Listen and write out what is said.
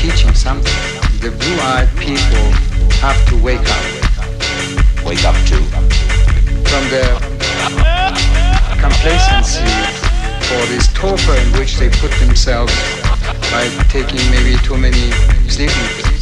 teaching something. The blue-eyed people have to wake up. Wake up to? From their complacency for this torpor in which they put themselves by taking maybe too many sleeping pills.